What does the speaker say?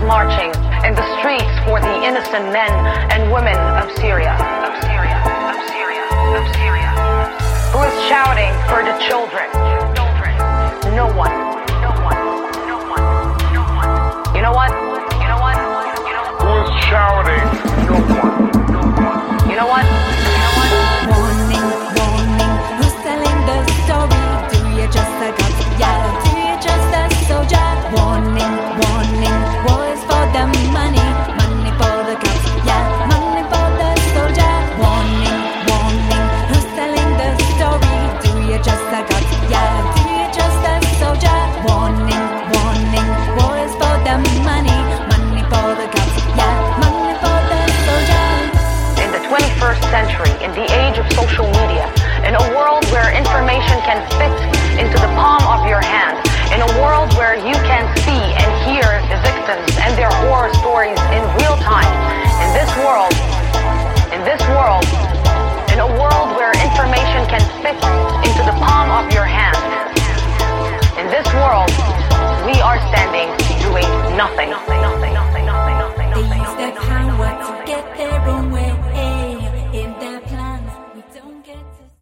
in the streets for the innocent men and women of Syria, of Syria, of Syria, of Syria, who is shouting for the children. No one, no one, no one, no one. You know what? You know what? You know what? Who is shouting? No one, century, in the age of social media, in a world where information can fit into the palm of your hand, in a world where you can see and hear the victims and their horror stories in real time, in this world, in this world, in a world where information can fit into the palm of your hand, in this world, we are standing doing nothing.